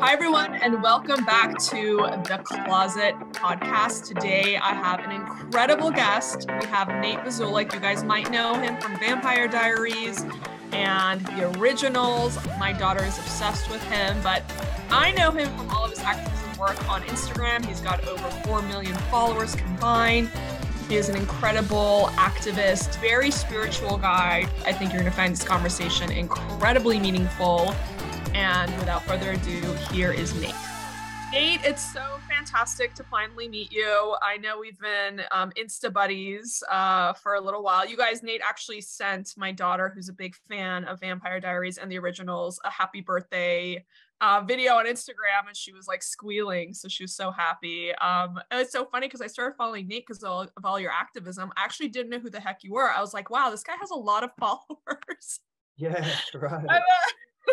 Hi, everyone, and welcome back to the Closet podcast. Today, I have an incredible guest. We have Nate Buzolic. You guys might know him from Vampire Diaries and the originals. My daughter is obsessed with him, but I know him from all of his activism work on Instagram. He's got over 4 million followers combined. He is an incredible activist, very spiritual guy. I think you're going to find this conversation incredibly meaningful. And without further ado, here is Nate. Nate, it's so fantastic to finally meet you. I know we've been um, Insta buddies uh, for a little while. You guys, Nate actually sent my daughter, who's a big fan of Vampire Diaries and the originals, a happy birthday uh, video on Instagram, and she was like squealing. So she was so happy. Um, it's so funny because I started following Nate because of, of all your activism. I actually didn't know who the heck you were. I was like, wow, this guy has a lot of followers. Yeah, right.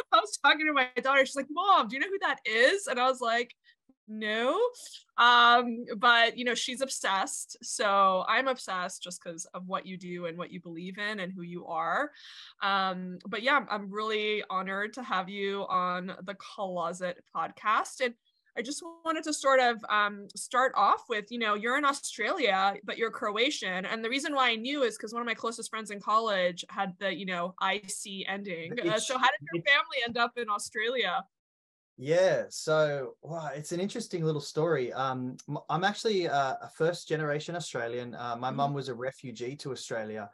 I was talking to my daughter. She's like, Mom, do you know who that is? And I was like, no um but you know she's obsessed so i'm obsessed just because of what you do and what you believe in and who you are um but yeah i'm really honored to have you on the closet podcast and I just wanted to sort of um, start off with, you know, you're in Australia, but you're Croatian. And the reason why I knew is because one of my closest friends in college had the, you know, IC ending. Uh, so how did your family end up in Australia? Yeah, so wow, it's an interesting little story. Um, I'm actually a, a first generation Australian. Uh, my mm-hmm. mum was a refugee to Australia.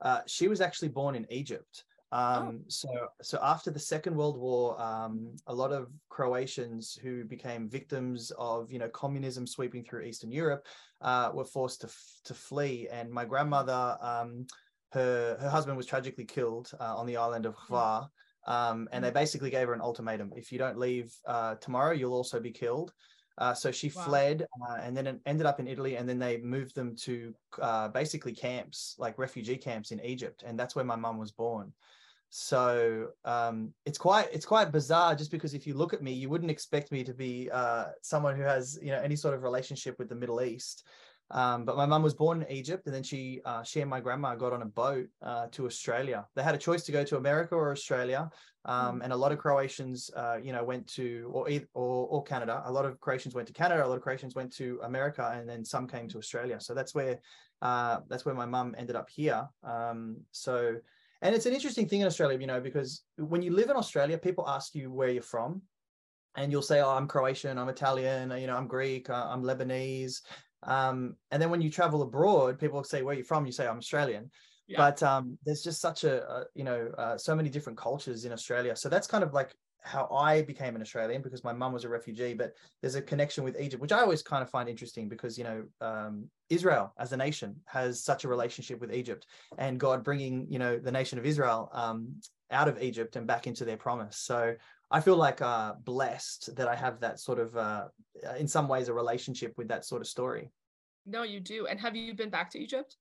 Uh, she was actually born in Egypt. Oh. Um, oh. So, so after the Second World War, um, a lot of Croatians who became victims of you know communism sweeping through Eastern Europe uh, were forced to to flee. And my grandmother, um, her her husband was tragically killed uh, on the island of hmm. Hvar. Um, and they hmm. basically gave her an ultimatum: if you don't leave uh, tomorrow, you'll also be killed. Uh, so she wow. fled uh, and then ended up in Italy, and then they moved them to uh, basically camps, like refugee camps in Egypt, and that's where my mum was born. So um, it's quite it's quite bizarre, just because if you look at me, you wouldn't expect me to be uh, someone who has you know any sort of relationship with the Middle East. Um, but my mum was born in Egypt, and then she uh, she and my grandma got on a boat uh, to Australia. They had a choice to go to America or Australia, um, mm. and a lot of Croatians, uh, you know, went to or, or or Canada. A lot of Croatians went to Canada. A lot of Croatians went to America, and then some came to Australia. So that's where uh, that's where my mum ended up here. Um, so and it's an interesting thing in Australia, you know, because when you live in Australia, people ask you where you're from, and you'll say, "Oh, I'm Croatian, I'm Italian, you know, I'm Greek, uh, I'm Lebanese." Um, and then when you travel abroad, people say, "Where are you from?" You say, "I'm Australian." Yeah. But um, there's just such a, a you know, uh, so many different cultures in Australia. So that's kind of like how I became an Australian because my mum was a refugee, but there's a connection with Egypt, which I always kind of find interesting because, you know, um, Israel as a nation has such a relationship with Egypt and God bringing, you know, the nation of Israel um, out of Egypt and back into their promise. So I feel like uh, blessed that I have that sort of, uh, in some ways, a relationship with that sort of story. No, you do. And have you been back to Egypt?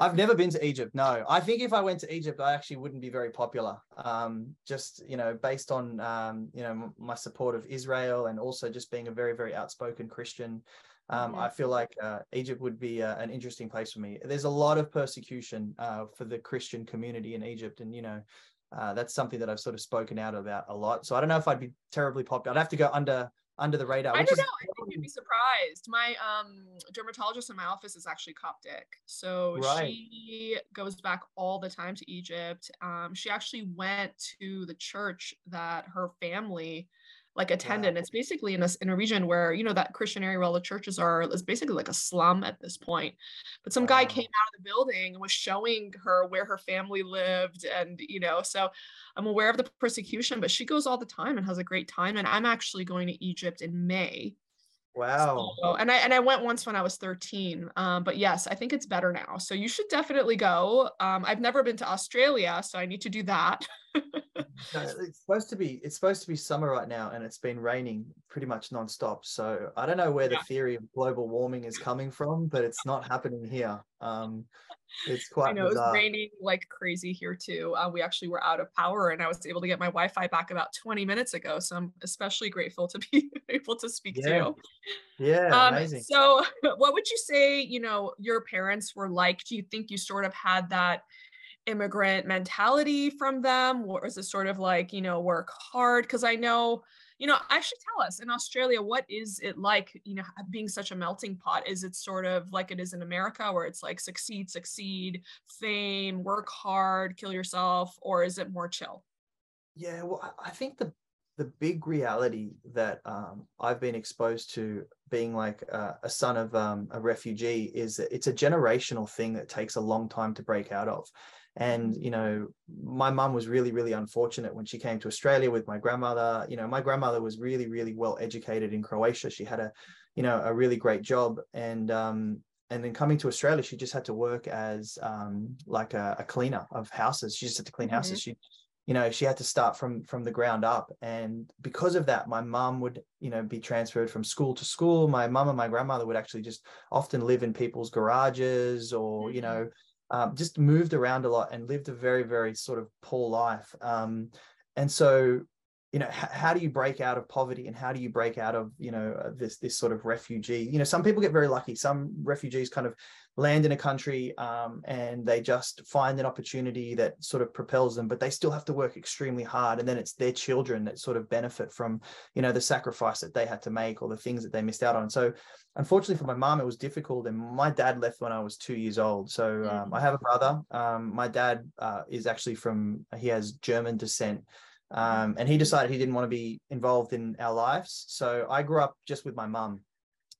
I've never been to Egypt. No, I think if I went to Egypt, I actually wouldn't be very popular. Um, just you know, based on um, you know my support of Israel and also just being a very very outspoken Christian, um, mm-hmm. I feel like uh, Egypt would be uh, an interesting place for me. There's a lot of persecution uh, for the Christian community in Egypt, and you know. Uh, that's something that I've sort of spoken out about a lot. So I don't know if I'd be terribly popular. I'd have to go under under the radar. I don't know. You'd be surprised. My um, dermatologist in my office is actually Coptic, so right. she goes back all the time to Egypt. Um, she actually went to the church that her family like attended. Wow. It's basically in a in a region where you know that Christian area where all the churches are is basically like a slum at this point. But some wow. guy came out of the building and was showing her where her family lived, and you know, so I'm aware of the persecution. But she goes all the time and has a great time. And I'm actually going to Egypt in May. Wow. So, and I and I went once when I was 13. Um, but yes, I think it's better now. So you should definitely go. Um, I've never been to Australia, so I need to do that. it's supposed to be it's supposed to be summer right now and it's been raining pretty much nonstop. So I don't know where yeah. the theory of global warming is coming from, but it's not happening here. Um, it's quite. I know bizarre. it's raining like crazy here too. Uh, we actually were out of power, and I was able to get my Wi-Fi back about 20 minutes ago. So I'm especially grateful to be able to speak yeah. to you. Yeah, um, amazing. So, what would you say? You know, your parents were like. Do you think you sort of had that? Immigrant mentality from them or is it sort of like you know work hard because i know you know, actually tell us in Australia, what is it like, you know, being such a melting pot? Is it sort of like it is in America where it's like succeed, succeed, fame, work hard, kill yourself, or is it more chill? Yeah, well, I think the the big reality that um, I've been exposed to being like a, a son of um, a refugee is that it's a generational thing that takes a long time to break out of. And, you know, my mum was really, really unfortunate when she came to Australia with my grandmother. You know, my grandmother was really, really well educated in Croatia. She had a, you know, a really great job. And, um, and then coming to Australia, she just had to work as um, like a, a, cleaner of houses. She just had to clean mm-hmm. houses. She, you know, she had to start from from the ground up. And because of that, my mum would, you know, be transferred from school to school. My mum and my grandmother would actually just often live in people's garages or, mm-hmm. you know, um, just moved around a lot and lived a very, very sort of poor life. Um, and so, you know, h- how do you break out of poverty and how do you break out of, you know, uh, this this sort of refugee? You know, some people get very lucky. Some refugees kind of land in a country um, and they just find an opportunity that sort of propels them, but they still have to work extremely hard. And then it's their children that sort of benefit from, you know, the sacrifice that they had to make or the things that they missed out on. So unfortunately for my mom, it was difficult. And my dad left when I was two years old. So um, I have a brother. Um, my dad uh, is actually from, he has German descent. Um, and he decided he didn't want to be involved in our lives. So I grew up just with my mum.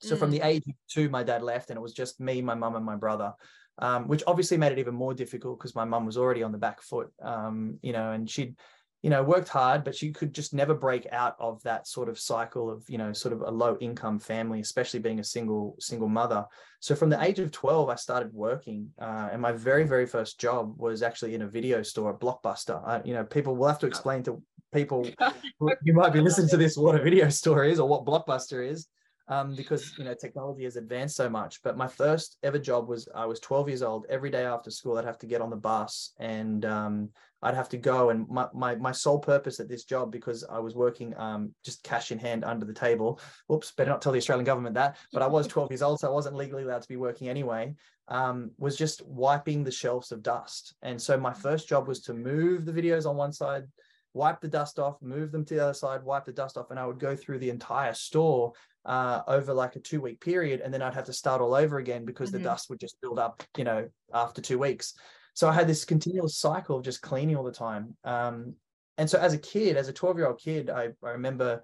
So mm. from the age of two, my dad left, and it was just me, my mum, and my brother. Um, which obviously made it even more difficult because my mum was already on the back foot, um, you know, and she'd, you know, worked hard, but she could just never break out of that sort of cycle of, you know, sort of a low income family, especially being a single single mother. So from the age of 12, I started working, uh, and my very very first job was actually in a video store, a Blockbuster. I, you know, people will have to explain to people you might be listening to this what a video store is or what Blockbuster is um, because you know technology has advanced so much. But my first ever job was I was 12 years old. Every day after school, I'd have to get on the bus and um, I'd have to go. And my, my my sole purpose at this job, because I was working um, just cash in hand under the table. Oops, better not tell the Australian government that. But I was 12 years old, so I wasn't legally allowed to be working anyway. Um, was just wiping the shelves of dust. And so my first job was to move the videos on one side wipe the dust off, move them to the other side, wipe the dust off, and I would go through the entire store uh, over like a two week period, and then I'd have to start all over again because mm-hmm. the dust would just build up, you know, after two weeks. So I had this continuous cycle of just cleaning all the time. Um, and so as a kid, as a 12 year old kid, I, I remember,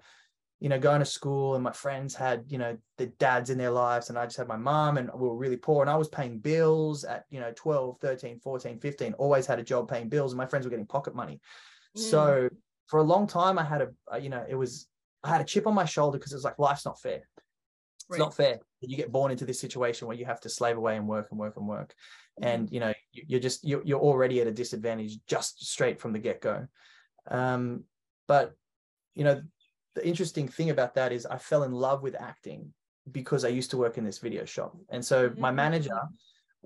you know, going to school and my friends had, you know, the dads in their lives and I just had my mom and we were really poor and I was paying bills at, you know, 12, 13, 14, 15, always had a job paying bills and my friends were getting pocket money. Mm. So for a long time, I had a, you know, it was I had a chip on my shoulder because it was like life's not fair. It's right. not fair you get born into this situation where you have to slave away and work and work and work, and mm-hmm. you know you're just you're, you're already at a disadvantage just straight from the get go. Um, but you know the interesting thing about that is I fell in love with acting because I used to work in this video shop, and so my mm-hmm. manager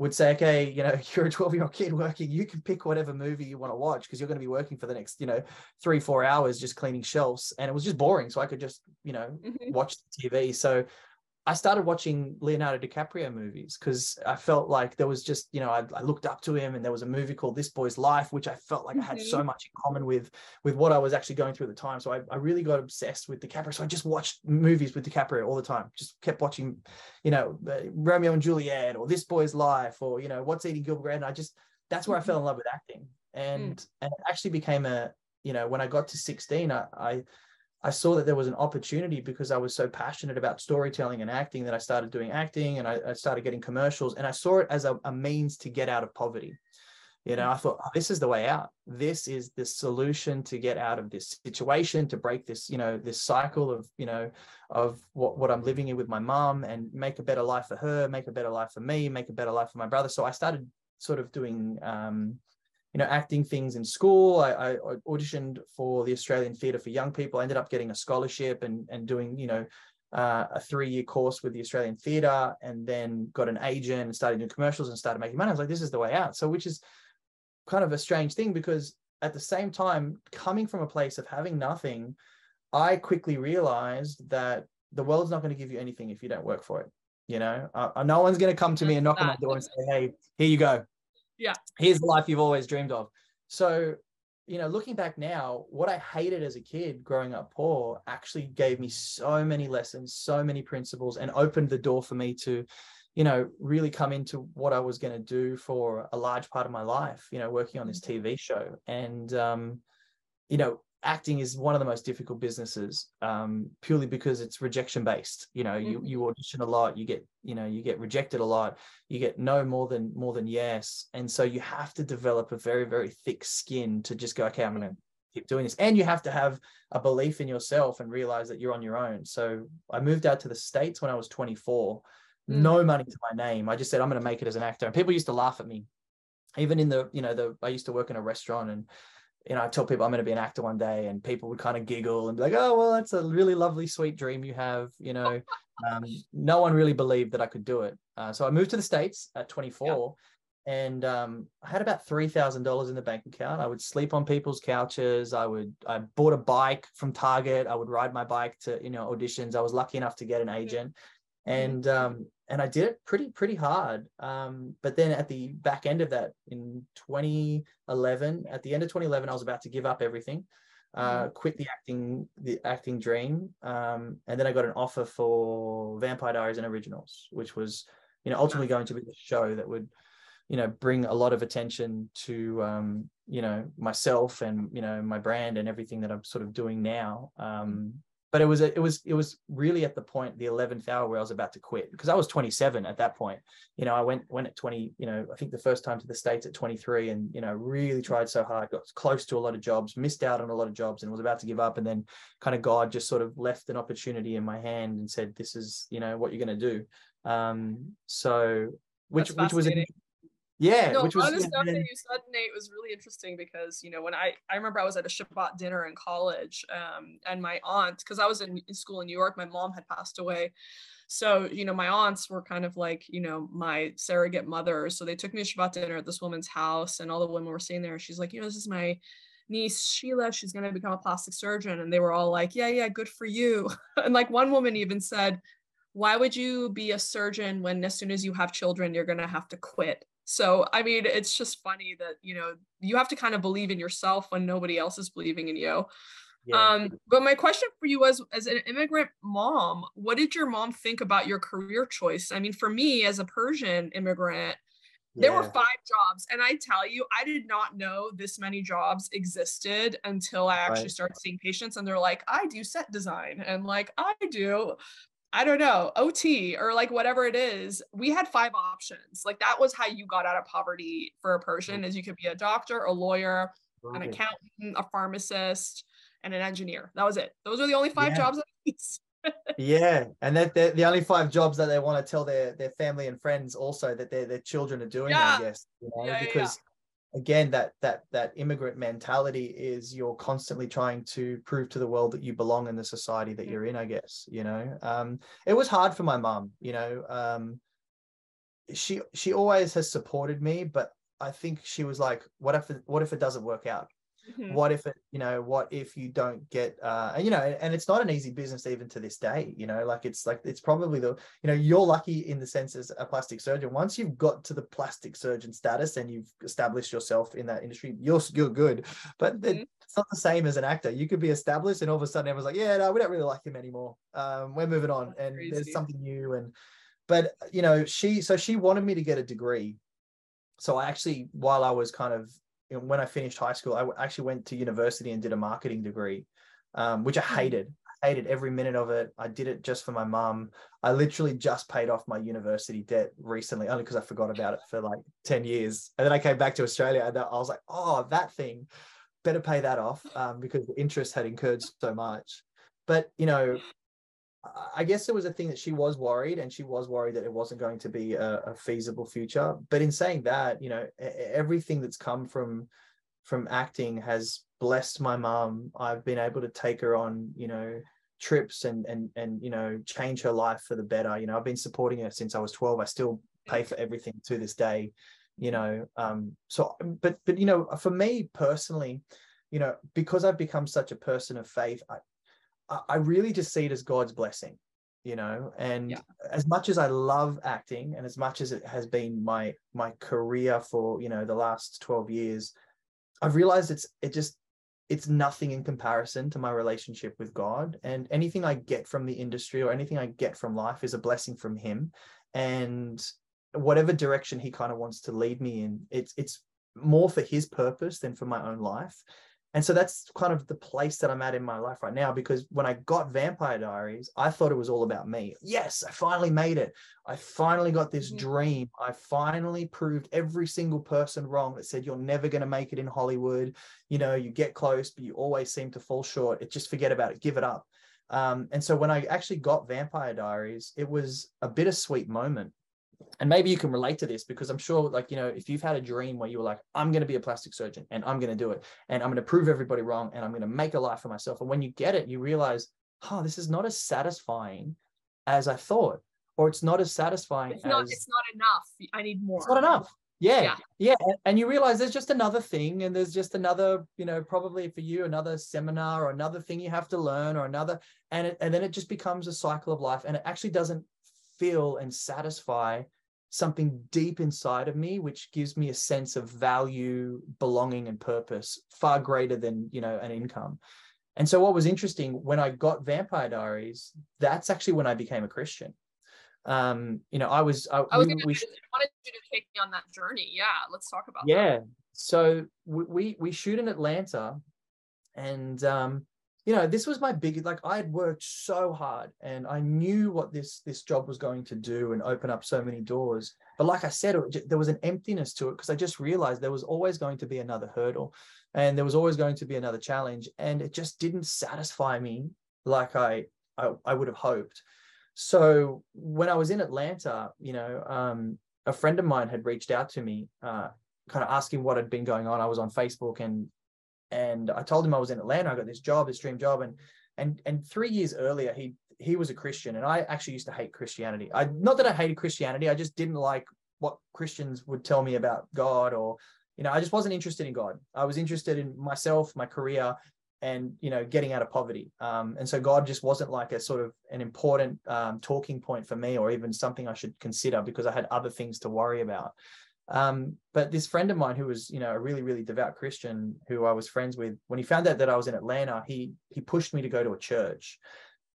would say, okay, you know, you're a 12 year old kid working, you can pick whatever movie you want to watch because you're going to be working for the next, you know, three, four hours just cleaning shelves. And it was just boring. So I could just, you know, mm-hmm. watch the TV. So I started watching Leonardo DiCaprio movies because I felt like there was just, you know, I, I, looked up to him and there was a movie called This Boy's Life, which I felt like mm-hmm. I had so mm-hmm. much in common with, with what I was actually going through at the time. So I, I really got obsessed with DiCaprio. So I just watched movies with DiCaprio all the time, just kept watching, you know, uh, Romeo and Juliet or This Boy's Life or, you know, What's Eating Gilbert. And I just, that's where mm-hmm. I fell in love with acting. And, mm. and it actually became a, you know, when I got to 16, I, I I saw that there was an opportunity because I was so passionate about storytelling and acting that I started doing acting and I, I started getting commercials and I saw it as a, a, means to get out of poverty. You know, I thought oh, this is the way out. This is the solution to get out of this situation, to break this, you know, this cycle of, you know, of what, what I'm living in with my mom and make a better life for her, make a better life for me, make a better life for my brother. So I started sort of doing um, you know, acting things in school. I, I, auditioned for the Australian Theatre for Young People. I ended up getting a scholarship and and doing, you know, uh, a three year course with the Australian Theatre, and then got an agent and started doing commercials and started making money. I was like, this is the way out. So, which is kind of a strange thing because at the same time, coming from a place of having nothing, I quickly realized that the world's not going to give you anything if you don't work for it. You know, uh, no one's going to come to me and knock on my door and say, "Hey, here you go." Yeah. Here's the life you've always dreamed of. So you know, looking back now, what I hated as a kid growing up poor actually gave me so many lessons, so many principles, and opened the door for me to, you know, really come into what I was going to do for a large part of my life, you know, working on this TV show. And, um, you know, acting is one of the most difficult businesses um, purely because it's rejection based you know you, you audition a lot you get you know you get rejected a lot you get no more than more than yes. And so you have to develop a very very thick skin to just go okay i'm going to keep doing this. And you have to have a belief in yourself and realize that you're on your own. So i moved out to the states when i was 24 mm. no money to my name. I just said i'm going to make it as an actor. And people used to laugh at me. Even in the you know the i used to work in a restaurant and you know, I tell people I'm going to be an actor one day, and people would kind of giggle and be like, "Oh, well, that's a really lovely, sweet dream you have." You know, um, no one really believed that I could do it. Uh, so I moved to the states at 24, yeah. and um, I had about three thousand dollars in the bank account. I would sleep on people's couches. I would I bought a bike from Target. I would ride my bike to you know auditions. I was lucky enough to get an agent, and um, and I did it pretty pretty hard. Um, but then at the back end of that, in 2011, at the end of 2011, I was about to give up everything, uh, mm. quit the acting the acting dream, um, and then I got an offer for Vampire Diaries and Originals, which was you know ultimately going to be the show that would you know bring a lot of attention to um, you know myself and you know my brand and everything that I'm sort of doing now. Um, but it was a, it was it was really at the point the 11th hour where I was about to quit because I was 27 at that point. You know I went went at 20 you know I think the first time to the states at 23 and you know really tried so hard got close to a lot of jobs missed out on a lot of jobs and was about to give up and then kind of God just sort of left an opportunity in my hand and said this is you know what you're going to do. Um so which which was a, yeah, no, which was the stuff that you said, Nate, was really interesting because you know when I I remember I was at a Shabbat dinner in college, um, and my aunt, because I was in, in school in New York, my mom had passed away, so you know my aunts were kind of like you know my surrogate mothers, so they took me to Shabbat dinner at this woman's house, and all the women were sitting there. She's like, you know, this is my niece Sheila, she's gonna become a plastic surgeon, and they were all like, yeah, yeah, good for you, and like one woman even said. Why would you be a surgeon when as soon as you have children, you're going to have to quit? So, I mean, it's just funny that, you know, you have to kind of believe in yourself when nobody else is believing in you. Yeah. Um, but my question for you was as an immigrant mom, what did your mom think about your career choice? I mean, for me as a Persian immigrant, yeah. there were five jobs. And I tell you, I did not know this many jobs existed until I actually right. started seeing patients and they're like, I do set design and like I do I don't know, OT or like whatever it is, we had five options. Like that was how you got out of poverty for a mm-hmm. Persian is you could be a doctor, a lawyer, an accountant, a pharmacist, and an engineer. That was it. Those are the only five yeah. jobs. yeah, and that they're the only five jobs that they want to tell their their family and friends also that their their children are doing. Yeah. I guess you know, yeah, because again that that that immigrant mentality is you're constantly trying to prove to the world that you belong in the society that you're in i guess you know? Um it was hard for my mom you know? Um she she always has supported me but i think she was like what if it, what if it doesn't work out Mm-hmm. What if it, you know, what if you don't get, uh, you know, and it's not an easy business even to this day, you know, like it's like, it's probably the, you know, you're lucky in the sense as a plastic surgeon. Once you've got to the plastic surgeon status and you've established yourself in that industry, you're, you're good. But mm-hmm. it's not the same as an actor. You could be established and all of a sudden everyone's like, yeah, no, we don't really like him anymore. Um, we're moving on and Crazy. there's something new. And, but, you know, she, so she wanted me to get a degree. So I actually, while I was kind of you know, when I finished high school, I actually went to university and did a marketing degree, um, which I hmm. hated. I hated every minute of it. I did it just for my mum. I literally just paid off my university debt recently, only because I forgot about it for like 10 years. And then I came back to Australia and I was like, oh, that thing, better pay that off um, because the interest had incurred so much. But, you know, I guess it was a thing that she was worried, and she was worried that it wasn't going to be a, a feasible future. But in saying that, you know, everything that's come from from acting has blessed my mom. I've been able to take her on, you know, trips and and and you know, change her life for the better. You know, I've been supporting her since I was twelve. I still pay for everything to this day. You know, um, so but but you know, for me personally, you know, because I've become such a person of faith, I, I really just see it as God's blessing, you know. And yeah. as much as I love acting, and as much as it has been my my career for you know the last twelve years, I've realized it's it just it's nothing in comparison to my relationship with God. And anything I get from the industry or anything I get from life is a blessing from Him. And whatever direction He kind of wants to lead me in, it's it's more for His purpose than for my own life and so that's kind of the place that I'm at in my life right now. Because when I got Vampire Diaries, I thought it was all about me. Yes, I finally made it. I finally got this mm-hmm. dream. I finally proved every single person wrong that said you're never going to make it in Hollywood. You know, you get close, but you always seem to fall short. It just forget about it, give it up. Um, and so when I actually got Vampire Diaries, it was a bittersweet moment and maybe you can relate to this because I'm sure, like, you know, if you've had a dream where you were like, I'm going to be a plastic surgeon and I'm going to do it and I'm going to prove everybody wrong and I'm going to make a life for myself. And when you get it, you realize, oh, this is not as satisfying as I thought, or it's not as satisfying. It's not, as, it's not enough. I need more. It's not enough. Yeah, yeah. Yeah. And you realize there's just another thing and there's just another, you know, probably for you, another seminar or another thing you have to learn or another. And, it, and then it just becomes a cycle of life and it actually doesn't feel and satisfy something deep inside of me which gives me a sense of value belonging and purpose far greater than you know an income and so what was interesting when i got vampire diaries that's actually when i became a christian um you know i was i, I was we, gonna, we, wanted you to take me on that journey yeah let's talk about that. yeah that. so we, we we shoot in atlanta and um you know this was my big like i had worked so hard and i knew what this this job was going to do and open up so many doors. But like i said it, there was an emptiness to it because i just realized there was always going to be another hurdle and there was always going to be another challenge and it just didn't satisfy me like i i, I would have hoped. So when i was in atlanta you know um, a friend of mine had reached out to me uh, kind of asking what had been going on. I was on facebook and and I told him I was in Atlanta. I got this job, this dream job, and and and three years earlier, he he was a Christian, and I actually used to hate Christianity. I not that I hated Christianity, I just didn't like what Christians would tell me about God, or you know, I just wasn't interested in God. I was interested in myself, my career, and you know, getting out of poverty. Um, and so God just wasn't like a sort of an important um, talking point for me, or even something I should consider because I had other things to worry about. Um, but this friend of mine who was, you know, a really, really devout Christian who I was friends with, when he found out that I was in Atlanta, he he pushed me to go to a church.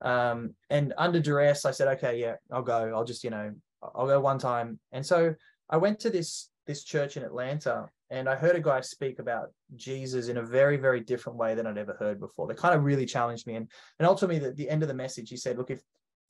Um, and under duress, I said, okay, yeah, I'll go. I'll just, you know, I'll go one time. And so I went to this this church in Atlanta and I heard a guy speak about Jesus in a very, very different way than I'd ever heard before. They kind of really challenged me. And and ultimately, at the end of the message, he said, look, if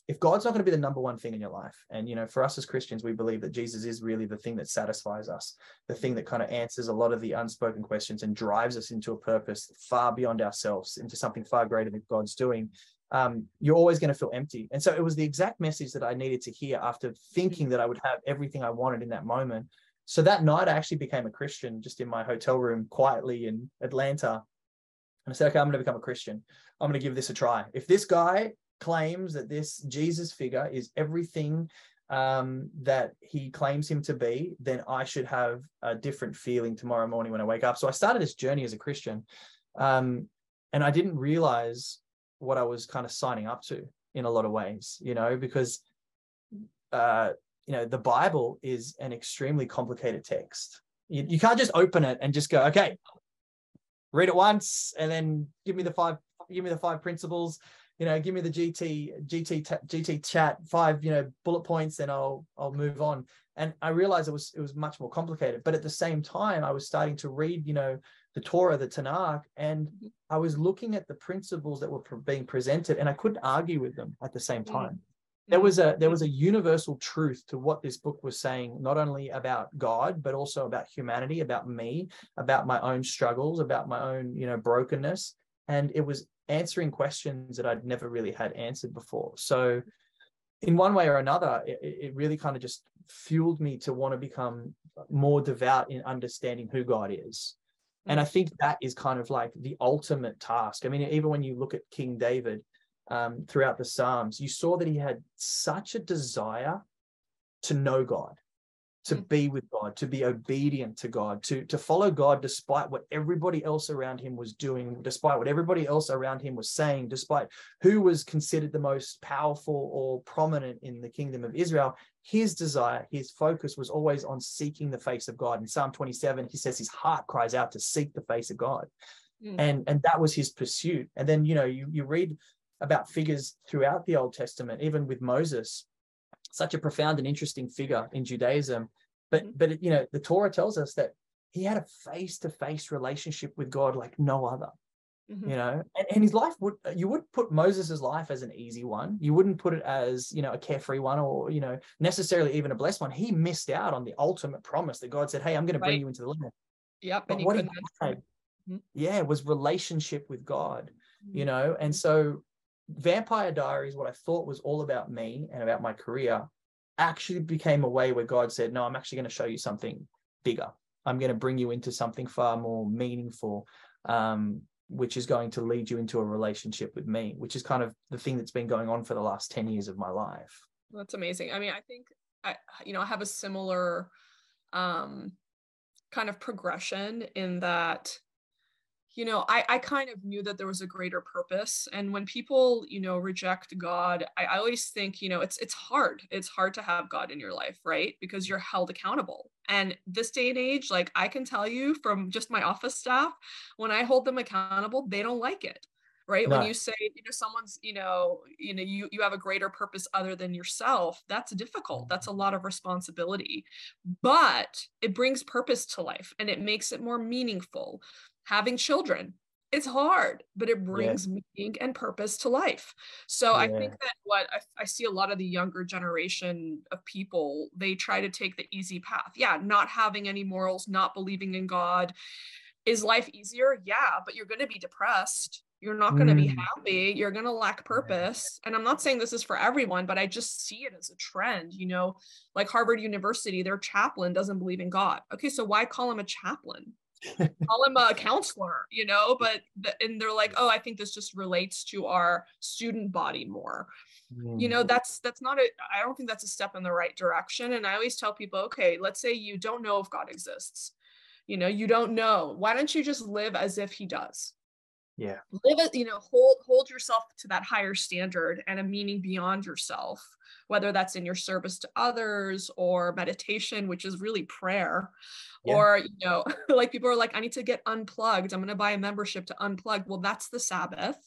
if God's not going to be the number one thing in your life, and you know, for us as Christians, we believe that Jesus is really the thing that satisfies us, the thing that kind of answers a lot of the unspoken questions and drives us into a purpose far beyond ourselves, into something far greater than God's doing. Um, you're always going to feel empty. And so it was the exact message that I needed to hear after thinking that I would have everything I wanted in that moment. So that night, I actually became a Christian just in my hotel room quietly in Atlanta. And I said, okay, I'm going to become a Christian. I'm going to give this a try. If this guy claims that this Jesus figure is everything um, that he claims him to be, then I should have a different feeling tomorrow morning when I wake up. So I started this journey as a Christian. Um, and I didn't realize what I was kind of signing up to in a lot of ways, you know, because, uh, you know, the Bible is an extremely complicated text. You, you can't just open it and just go, okay, read it once and then give me the five, give me the five principles you know, give me the GT GT GT chat five, you know, bullet points, and I'll I'll move on. And I realized it was it was much more complicated. But at the same time, I was starting to read, you know, the Torah, the Tanakh, and I was looking at the principles that were being presented, and I couldn't argue with them at the same mm. time. There was a there was a universal truth to what this book was saying, not only about God, but also about humanity, about me, about my own struggles, about my own, you know, brokenness. And it was answering questions that I'd never really had answered before. So, in one way or another, it, it really kind of just fueled me to want to become more devout in understanding who God is. And I think that is kind of like the ultimate task. I mean, even when you look at King David um, throughout the Psalms, you saw that he had such a desire to know God. To Mm. be with God, to be obedient to God, to, to follow God despite what everybody else around him was doing, despite what everybody else around him was saying, despite who was considered the most powerful or prominent in the kingdom of Israel. His desire, his focus was always on seeking the face of God. In Psalm 27, he says his heart cries out to seek the face of God. Mm. And, and that was his pursuit. And then, you know, you, you read about figures throughout the Old Testament, even with Moses, such a profound and interesting figure in Judaism. But Mhm. but you know, the Torah tells us that he had a face-to-face relationship with God like no other. Mhm. You know, and, and his life would you would put Moses' life as an easy one. You wouldn't put it as, you know, a carefree one or, you know, necessarily even a blessed one. He missed out on the ultimate promise that God said, Hey, I'm going to bring Right. you into the land. Yep. But And what he had, Mhm. yeah, was relationship with God Mm-hmm. you know and so vampire diaries what i thought was all about me and about my career actually became a way where god said no i'm actually going to show you something bigger i'm going to bring you into something far more meaningful um, which is going to lead you into a relationship with me which is kind of the thing that's been going on for the last 10 years of my life That's amazing. I mean, I think I, you know, I have a similar um kind of progression in that, you know, I, I kind of knew that there was a greater purpose. And when people, you know, reject God, I, I always think, you know, it's it's hard. It's hard to have God in your life, right? Because you're held accountable. And this day and age, like I can tell you from just my office staff, when I hold them accountable, they don't like it right when you say you know someone's you know you know you you have a greater purpose other than yourself that's difficult that's a lot of responsibility but it brings purpose to life and it makes it more meaningful having children. It's hard but it brings meaning and purpose to life. So i think that what I, I see a lot of the younger generation of people they try to take the easy path. Yeah not having any morals not believing in god is life easier. Yeah but you're going to be depressed. You're not going to be Mm. happy. You're going to lack purpose. And i'm not saying this is for everyone but i just see it as a trend you know? Like harvard university their chaplain doesn't believe in god. Okay so why call him a chaplain call him a counselor you know but the, and they're like oh i think this just relates to our student body more. You Mm. know that's that's not a i don't think that's a step in the right direction and i always tell people okay let's say you don't know if god exists you know you don't know. Why don't you just live as if he does yeah. Live it you know hold hold yourself to that higher standard and a meaning beyond yourself whether that's in your service to others or meditation which is really prayer. Yeah. or you know like people are like i need to get unplugged. I'm going to buy a membership to unplug. Well that's the sabbath.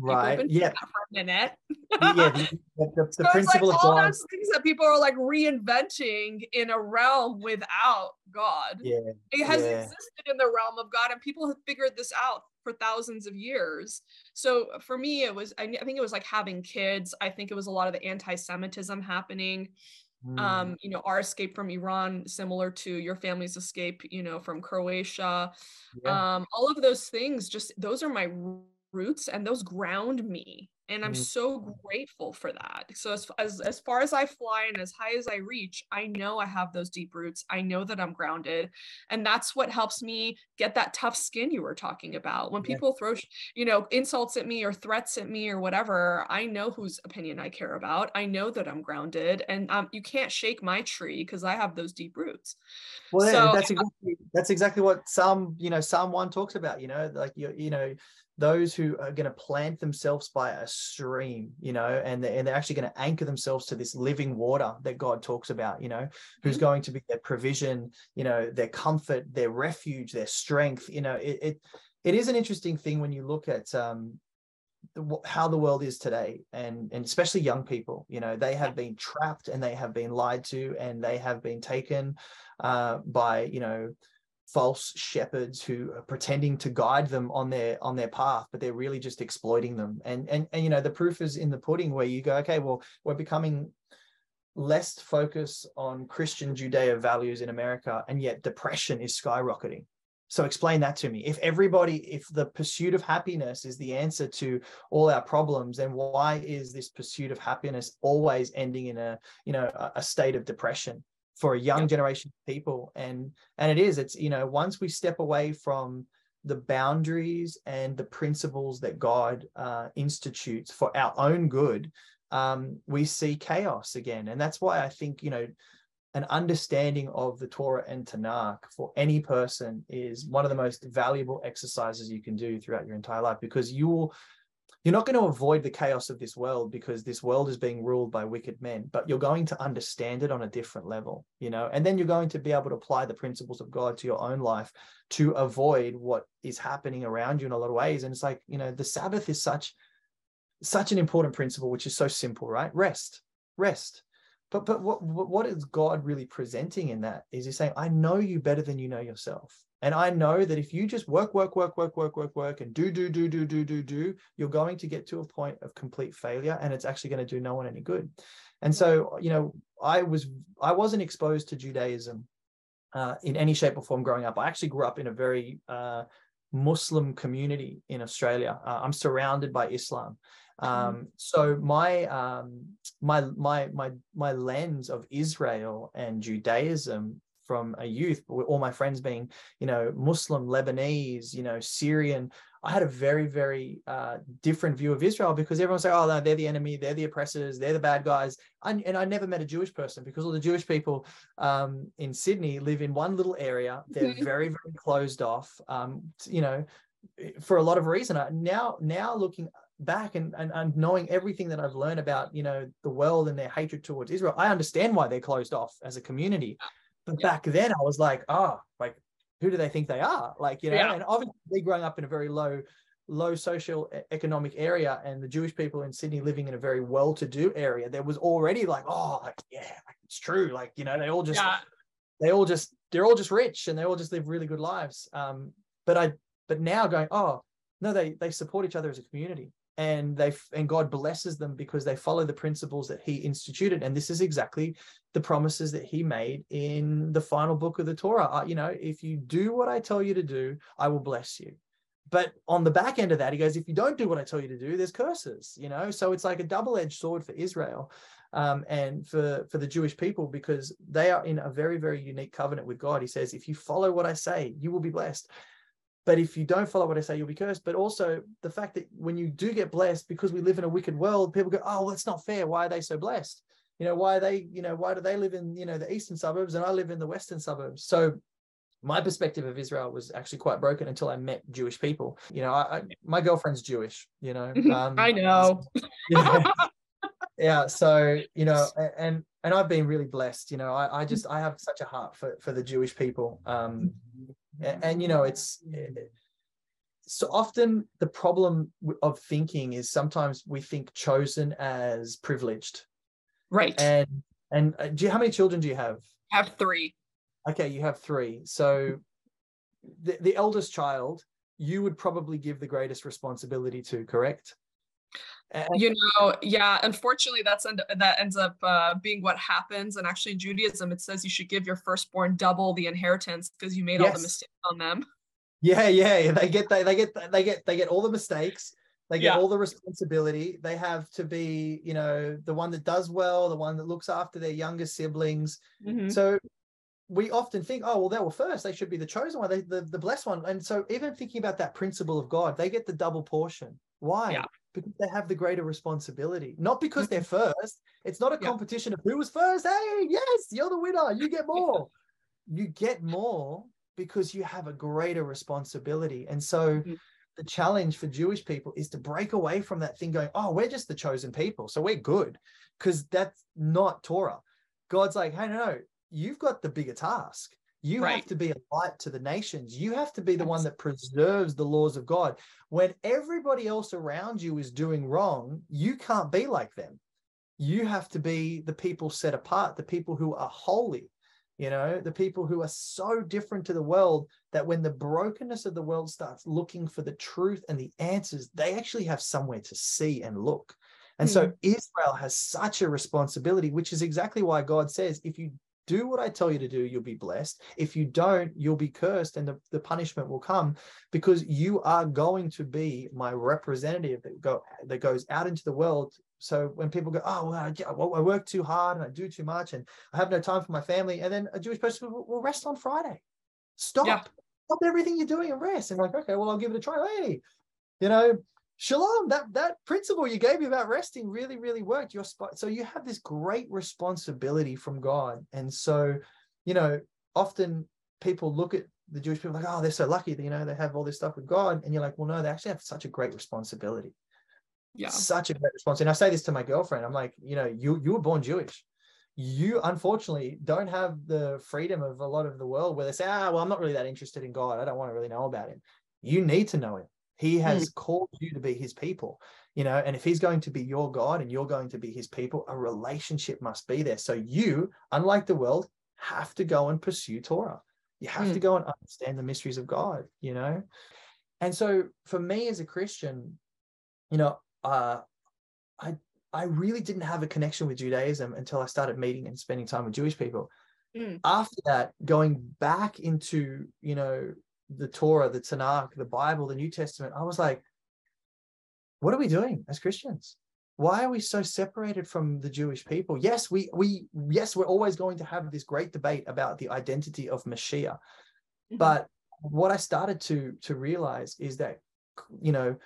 Right. yeah. for a minute. Yeah the, the, the, so principle like of all god those things that people are like reinventing in a realm without God. yeah. It has yeah. existed in the realm of God, and people have figured this out for thousands of years. So for me, it was I, I think it was like having kids. I think it was a lot of the anti-Semitism happening. Mm. Um, you know, our escape from Iran, similar to your family's escape, you know, from Croatia. yeah. Um, all of those things, just those are my roots and those ground me and i'm Mhm. so grateful for that. So as, as as far as i fly and as high as i reach i know i have those deep roots. I know that i'm grounded and that's what helps me get that tough skin you were talking about. When people throw you know insults at me or threats at me or whatever i know whose opinion i care about. I know that i'm grounded and um, you can't shake my tree because i have those deep roots. Well, So- that's exactly that's exactly what some you know, someone talks about. You know, like you, you know, those who are going to plant themselves by a stream, you know, and they're, and they're actually going to anchor themselves to this living water that God talks about. You know, who's Mhm. going to be their provision, you know, their comfort, their refuge, their strength. You know, it it, it is an interesting thing when you look at um, the, how the world is today and and especially young people you know they have been trapped and they have been lied to and they have been taken uh, by you know false shepherds who are pretending to guide them on their on their path but they're really just exploiting them. And and, and you know the proof is in the pudding where you go okay well we're becoming less focus on christian judeo values in america and yet depression is skyrocketing. So explain that to me. If everybody if the pursuit of happiness is the answer to all our problems then why is this pursuit of happiness always ending in a you know a state of depression for a young Yep. generation of people and and it is it's you know once we step away from the boundaries and the principles that god uh, institutes for our own good um, we see chaos again and that's why i think you know an understanding of the Torah and Tanakh for any person is one of the most valuable exercises you can do throughout your entire life because you will you're not going to avoid the chaos of this world because this world is being ruled by wicked men but you're going to understand it on a different level you know? And then you're going to be able to apply the principles of god to your own life to avoid what is happening around you in a lot of ways. And it's like you know the sabbath is such such an important principle which is so simple right? Rest rest. But but what what is god really presenting in that? Is he's saying i know you better than you know yourself and I know that if you just work, work, work, work, work, work, work, and do, do, do, do, do, do, do, you're going to get to a point of complete failure and it's actually going to do no one any good. And so, you know, I was, I wasn't exposed to Judaism uh, in any shape or form growing up. I actually grew up in a very uh, Muslim community in Australia. Uh, I'm surrounded by Islam. Um, so my um, my my my my lens of Israel and Judaism from a youth, all my friends being, you know, Muslim, Lebanese, you know, Syrian. I had a very, very uh, different view of Israel because everyone say, oh, no, they're the enemy, they're the oppressors, they're the bad guys. I, and I never met a Jewish person because all the Jewish people um, in Sydney live in one little area. They're mm-hmm. very, very closed off, um, you know, for a lot of reason. Now, now looking back and, and, and knowing everything that I've learned about, you know, the world and their hatred towards Israel, I understand why they're closed off as a community. But yeah. back then I was like, oh, like who do they think they are? Like, you know, yeah. and obviously they growing up in a very low, low social economic area and the Jewish people in Sydney living in a very well-to-do area, there was already like, oh, like, yeah, like, it's true. Like, you know, they all just, yeah. they all just, they're all just rich and they all just live really good lives. Um, but I, but now going, oh, no, they, they support each other as a community and they and God blesses them because they follow the principles that he instituted. And this is exactly the promises that he made in the final book of the Torah. Uh, you know if you do what I tell you to do I will bless you. But on the back end of that he goes if you don't do what I tell you to do there's curses you know? So it's like a double-edged sword for Israel um, and for for the Jewish people because they are in a very very unique covenant with God. He says if you follow what I say you will be blessed but if you don't follow what I say, you'll be cursed. But also the fact that when you do get blessed, because we live in a wicked world, people go, oh, well, that's not fair. Why are they so blessed? You know, why are they, you know, why do they live in, you know, the eastern suburbs and I live in the western suburbs? So my perspective of Israel was actually quite broken until I met Jewish people. You know, I, I my girlfriend's Jewish, you know. Um, I know. Yeah. yeah. So, you know, and and I've been really blessed. You know, I, I just I have such a heart for for the Jewish people. Um, and, and you know it's so often the problem of thinking is sometimes we think chosen as privileged. Right. And and uh, do you how many children do you have? I have three. Okay you have three. So the, the eldest child you would probably give the greatest responsibility to correct you know yeah unfortunately that's end- that ends up uh, being what happens and actually in judaism it says you should give your firstborn double the inheritance because you made yes. all the mistakes on them yeah yeah they get they, they get they get they get all the mistakes they get yeah. all the responsibility they have to be you know the one that does well the one that looks after their younger siblings mm-hmm. so we often think, oh, well, they were first. They should be the chosen one, they, the, the blessed one. And so, even thinking about that principle of God, they get the double portion. Why? Yeah because they have the greater responsibility, not because they're mm-hmm. first. It's not a yeah. competition of who was first. Hey, yes, you're the winner. You get more. you get more because you have a greater responsibility. And so mm-hmm. the challenge for Jewish people is to break away from that thing going, oh, we're just the chosen people. So we're good because that's not Torah. God's like, hey, no, no, you've got the bigger task. You right. have to be a light to the nations. You have to be the one that preserves the laws of God. When everybody else around you is doing wrong, you can't be like them. You have to be the people set apart, the people who are holy, you know, the people who are so different to the world that when the brokenness of the world starts looking for the truth and the answers, they actually have somewhere to see and look. And so hmm. Israel has such a responsibility, which is exactly why God says, if you do what I tell you to do, you'll be blessed. If you don't, you'll be cursed and the, the punishment will come because you are going to be my representative that go that goes out into the world. So when people go, oh, well, I, I work too hard and I do too much and I have no time for my family, and then a Jewish person will, will rest on Friday. Stop. Yeah. Stop everything you're doing and rest. And like, okay, well, I'll give it a try. Hey, you know, shalom that that principle you gave me about resting really really worked. Your spot so you have this great responsibility from god. And so you know often people look at the jewish people like oh they're so lucky that you know they have all this stuff with god. And you're like well no they actually have such a great responsibility. Yeah. Such a great response and i say this to my girlfriend. I'm like you know you you were born jewish. You unfortunately don't have the freedom of a lot of the world where they say ah well i'm not really that interested in god. I don't want to really know about him. You need to know him he has mm. called you to be his people, you know, and if he's going to be your God and you're going to be his people, a relationship must be there. So you, unlike the world, have to go and pursue Torah. You have mm. to go and understand the mysteries of God, you know. And so for me as a Christian, you know, uh, I I really didn't have a connection with Judaism until I started meeting and spending time with Jewish people. Mm. After that, going back into, you know, the Torah, the Tanakh, the Bible, the New Testament, I was like, what are we doing as Christians? Why are we so separated from the Jewish people? Yes, we we yes, we're always going to have this great debate about the identity of Mashiach. Mm-hmm. But what I started to to realize is that you know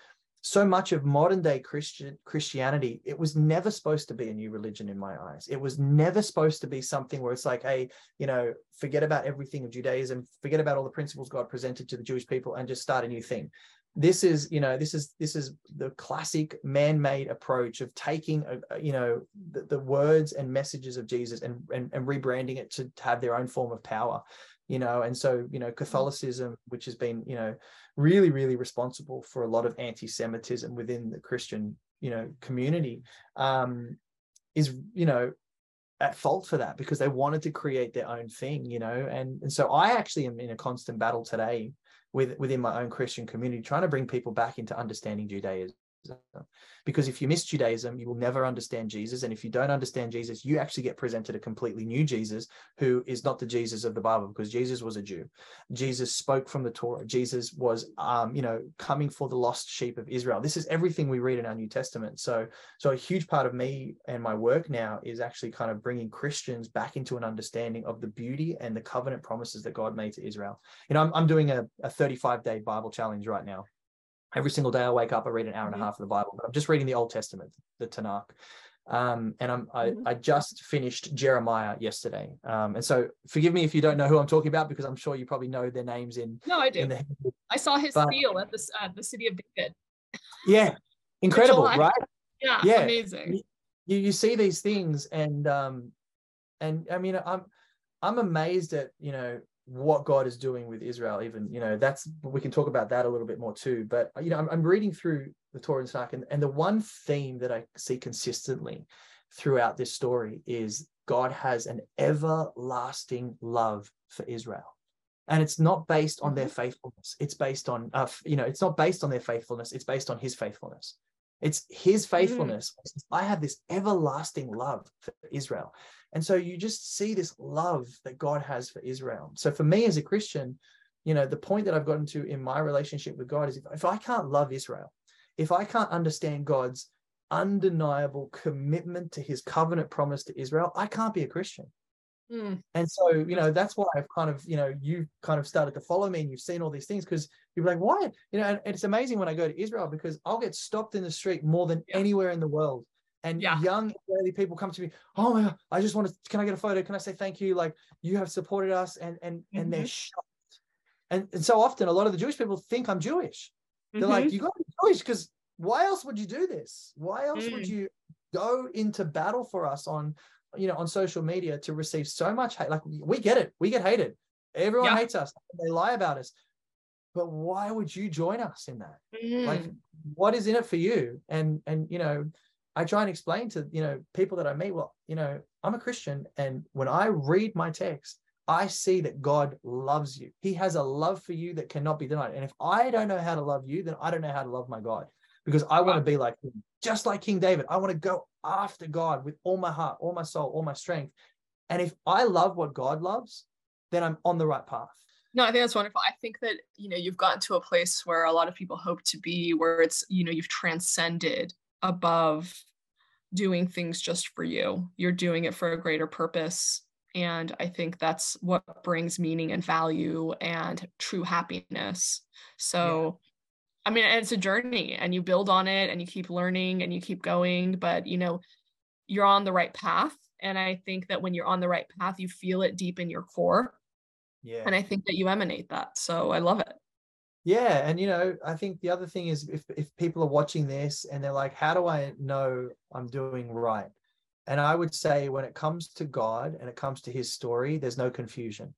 so much of modern day Christian Christianity, it was never supposed to be a new religion in my eyes. It was never supposed to be something where it's like, hey, you know, forget about everything of Judaism, forget about all the principles God presented to the Jewish people, and just start a new thing. This is, you know, this is this is the classic man-made approach of taking, a, you know, the, the words and messages of Jesus and, and and rebranding it to have their own form of power you know and so you know mm. catholicism which has been you know really really responsible for a lot of anti-semitism within the christian you know community um is you know at fault for that because they wanted to create their own thing you know and and so i actually am in a constant battle today with within my own christian community trying to bring people back into understanding judaism because if you miss Judaism, you will never understand Jesus. And if you don't understand Jesus, you actually get presented a completely new Jesus who is not the Jesus of the Bible because Jesus was a Jew. Jesus spoke from the Torah. Jesus was, um, you know, coming for the lost sheep of Israel. This is everything we read in our New Testament. So, so a huge part of me and my work now is actually kind of bringing Christians back into an understanding of the beauty and the covenant promises that God made to Israel. You know, I'm, I'm doing a, a 35 day Bible challenge right now every single day I wake up, I read an hour and a mm-hmm. half of the Bible, but I'm just reading the Old Testament, the Tanakh. Um, and I'm, I, mm-hmm. I just finished Jeremiah yesterday. Um, and so forgive me if you don't know who I'm talking about, because I'm sure you probably know their names in. No, I do. The, I saw his but, seal at the, uh, the city of David. Yeah. Incredible, right? Yeah. Yeah. Amazing. You, you see these things and, um, and I mean, I'm, I'm amazed at, you know, what God is doing with Israel. Even you know that's we can talk about that a little bit more too. But you know I'm, I'm reading through the Torah and Tanakh, and, and the one theme that I see consistently throughout this story is God has an everlasting love for Israel. And it's not based on their mm-hmm. faithfulness. It's based on, uh, you know, it's not based on their faithfulness. It's based on his faithfulness. It's his mm-hmm. faithfulness. Mm. I have this everlasting love for Israel. And so you just see this love that God has for Israel. So for me as a Christian, you know, the point that I've gotten to in my relationship with God is if, if I can't love Israel, if I can't understand God's undeniable commitment to his covenant promise to Israel, I can't be a Christian. Mm. And so, you know, that's why I've kind of, you know, you kind of started to follow me and you've seen all these things because you're like, why? You know, and it's amazing when I go to Israel because I'll get stopped in the street more than anywhere in the world and yeah. young Israeli people come to me, oh my god, I just want to, can I get a photo? Can I say thank you? Like you have supported us, and and mm-hmm. and they're mm-hmm. shocked. And, and so often a lot of the Jewish people think I'm Jewish. They're mm-hmm. like, you got to be Jewish because why else would you do this? Why else mm. would you go into battle for us on, you know, on social media to receive so much hate? Like we get it, we get hated. Everyone yeah. hates us. They lie about us. But why would you join us in that? Mm. Like, what is in it for you? And and you know, I try and explain to you know people that I meet, well, you know, I'm a Christian, and when I read my text, I see that God loves you. He has a love for you that cannot be denied. And if I don't know how to love you, then I don't know how to love my God because I want to be like him, just like King David. I want to go after God with all my heart, all my soul, all my strength. And if I love what God loves, then I'm on the right path. No, I think that's wonderful. I think that, you know, you've gotten to a place where a lot of people hope to be, where it's, you know, you've transcended above doing things just for you. You're doing it for a greater purpose. And I think that's what brings meaning and value and true happiness. So, I mean, it's a journey and you build on it and you keep learning and you keep going, but you know, you're on the right path. And I think that when you're on the right path, you feel it deep in your core. Yeah. And I think that you emanate that. So I love it. Yeah. And, you know, I think the other thing is if, if people are watching this and they're like, how do I know I'm doing right? And I would say when it comes to God and it comes to his story, there's no confusion.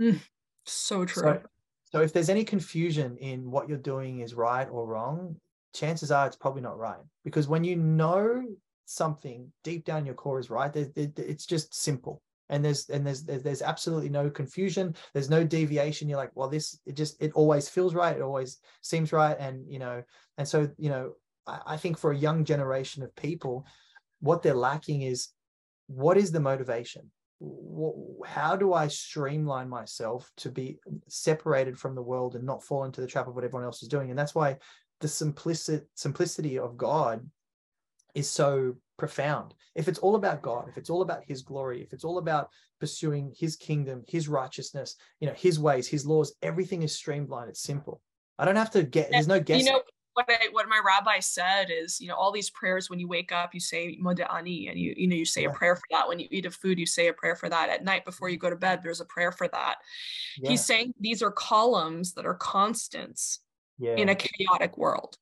Mm, so true. So, so if there's any confusion in what you're doing is right or wrong, chances are it's probably not right. Because when you know something deep down your core is right, it's just simple. And there's and there's there's absolutely no confusion. There's no deviation. You're like, well, this it just it always feels right. It always seems right. And you know, and so you know, I, I think for a young generation of people, what they're lacking is what is the motivation how do I streamline myself to be separated from the world and not fall into the trap of what everyone else is doing? And that's why the simplicity simplicity of God is so profound. If it's all about God, if it's all about His glory, if it's all about pursuing His kingdom, His righteousness, you know, His ways, His laws, everything is streamlined. It's simple. I don't have to get. There's no guessing. You know, what I, what my rabbi said is, you know, all these prayers when you wake up, you say Modeh and you you know you say yeah. a prayer for that. When you eat a food, you say a prayer for that. At night before you go to bed, there's a prayer for that. Yeah. He's saying these are columns that are constants yeah. in a chaotic world.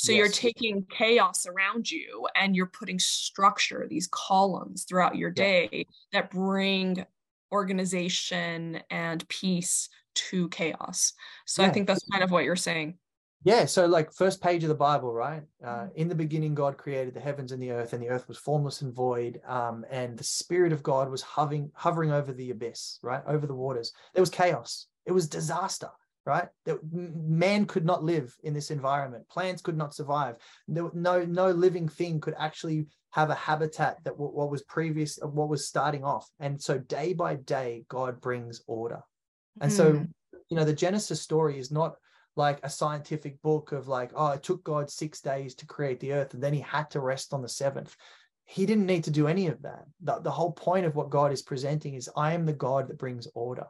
So yes. you're taking chaos around you and you're putting structure, these columns throughout your day that bring organization and peace to chaos. So I think that's kind of what you're saying. Yeah, so like first page of the Bible, right? Uh, in the beginning, God created the heavens and the earth, and the earth was formless and void, um, and the Spirit of God was hovering, hovering over the abyss, right, over the waters. There was chaos. It was disaster, right? That man could not live in this environment. Plants could not survive. There, no, no living thing could actually have a habitat that w- what was previous, what was starting off. And so day by day, God brings order. And mm. so, hmm. you know, the Genesis story is not like a scientific book of like, oh, it took God six days to create the earth and then he had to rest on the seventh. He didn't need to do any of that. The, the whole point of what God is presenting is I am the God that brings order.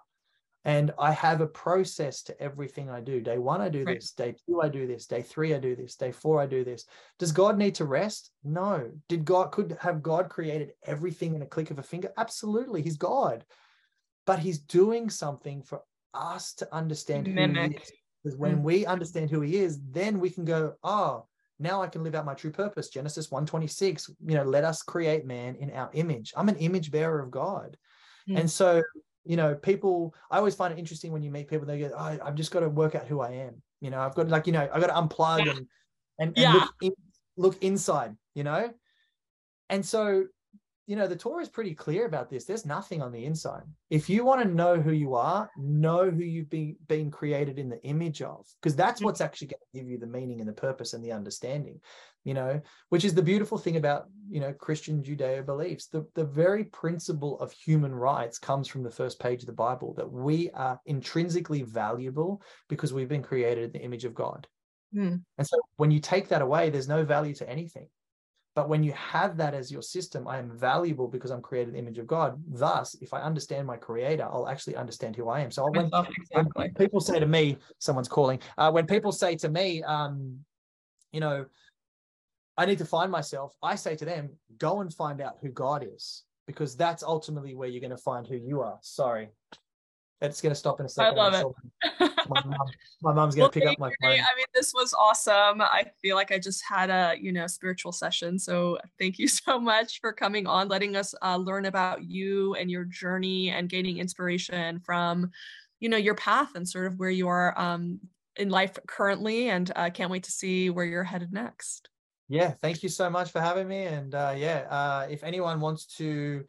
And I have a process to everything I do. Day one, I do right. this. Day two, I do this. Day three, I do this. Day four, I do this. Does God need to rest? No. Did God could have God created everything in a click of a finger? Absolutely. He's God. But he's doing something for us to understand Mimic. who he is because when mm. we understand who he is, then we can go, oh, now I can live out my true purpose. Genesis 126, you know, let us create man in our image. I'm an image bearer of God. Mm. And so, you know, people, I always find it interesting when you meet people, they go, oh, I've just got to work out who I am. You know, I've got like, you know, I've got to unplug yeah. and, and, and yeah. look, in, look inside, you know? And so you know, the Torah is pretty clear about this. There's nothing on the inside. If you want to know who you are, know who you've been, been created in the image of, because that's what's actually going to give you the meaning and the purpose and the understanding, you know, which is the beautiful thing about, you know, Christian Judeo beliefs. The, the very principle of human rights comes from the first page of the Bible that we are intrinsically valuable because we've been created in the image of God. Mm. And so when you take that away, there's no value to anything. But when you have that as your system, I am valuable because I'm created in the image of God. Thus, if I understand my creator, I'll actually understand who I am. So when, exactly. when people say to me, someone's calling, uh, when people say to me, um, you know, I need to find myself, I say to them, go and find out who God is, because that's ultimately where you're going to find who you are. Sorry. It's going to stop in a second. I love it. my, mom, my mom's to well, pick up my phone. I mean, this was awesome. I feel like I just had a, you know, spiritual session. So thank you so much for coming on, letting us uh, learn about you and your journey and gaining inspiration from, you know, your path and sort of where you are um, in life currently. And I uh, can't wait to see where you're headed next. Yeah, thank you so much for having me. And uh, yeah, uh, if anyone wants to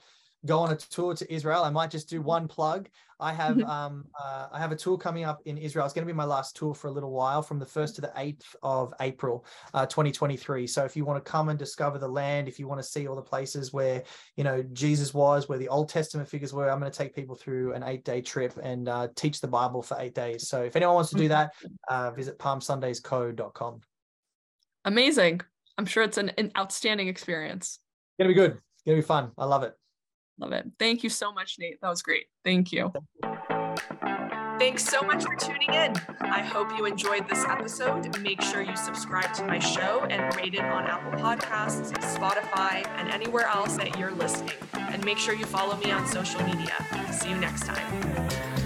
go on a tour to Israel. I might just do one plug. I have mm-hmm. um, uh, I have a tour coming up in Israel. It's going to be my last tour for a little while, from the first to the eighth of April, uh, 2023. So if you want to come and discover the land, if you want to see all the places where you know Jesus was, where the Old Testament figures were, I'm going to take people through an eight day trip and uh, teach the Bible for eight days. So if anyone wants to do mm-hmm. that, uh, visit palmsundaysco.com. Amazing. I'm sure it's an, an outstanding experience. It's gonna be good. It's gonna be fun. I love it. Love it. Thank you so much, Nate. That was great. Thank you. Thanks so much for tuning in. I hope you enjoyed this episode. Make sure you subscribe to my show and rate it on Apple Podcasts, Spotify, and anywhere else that you're listening. And make sure you follow me on social media. See you next time.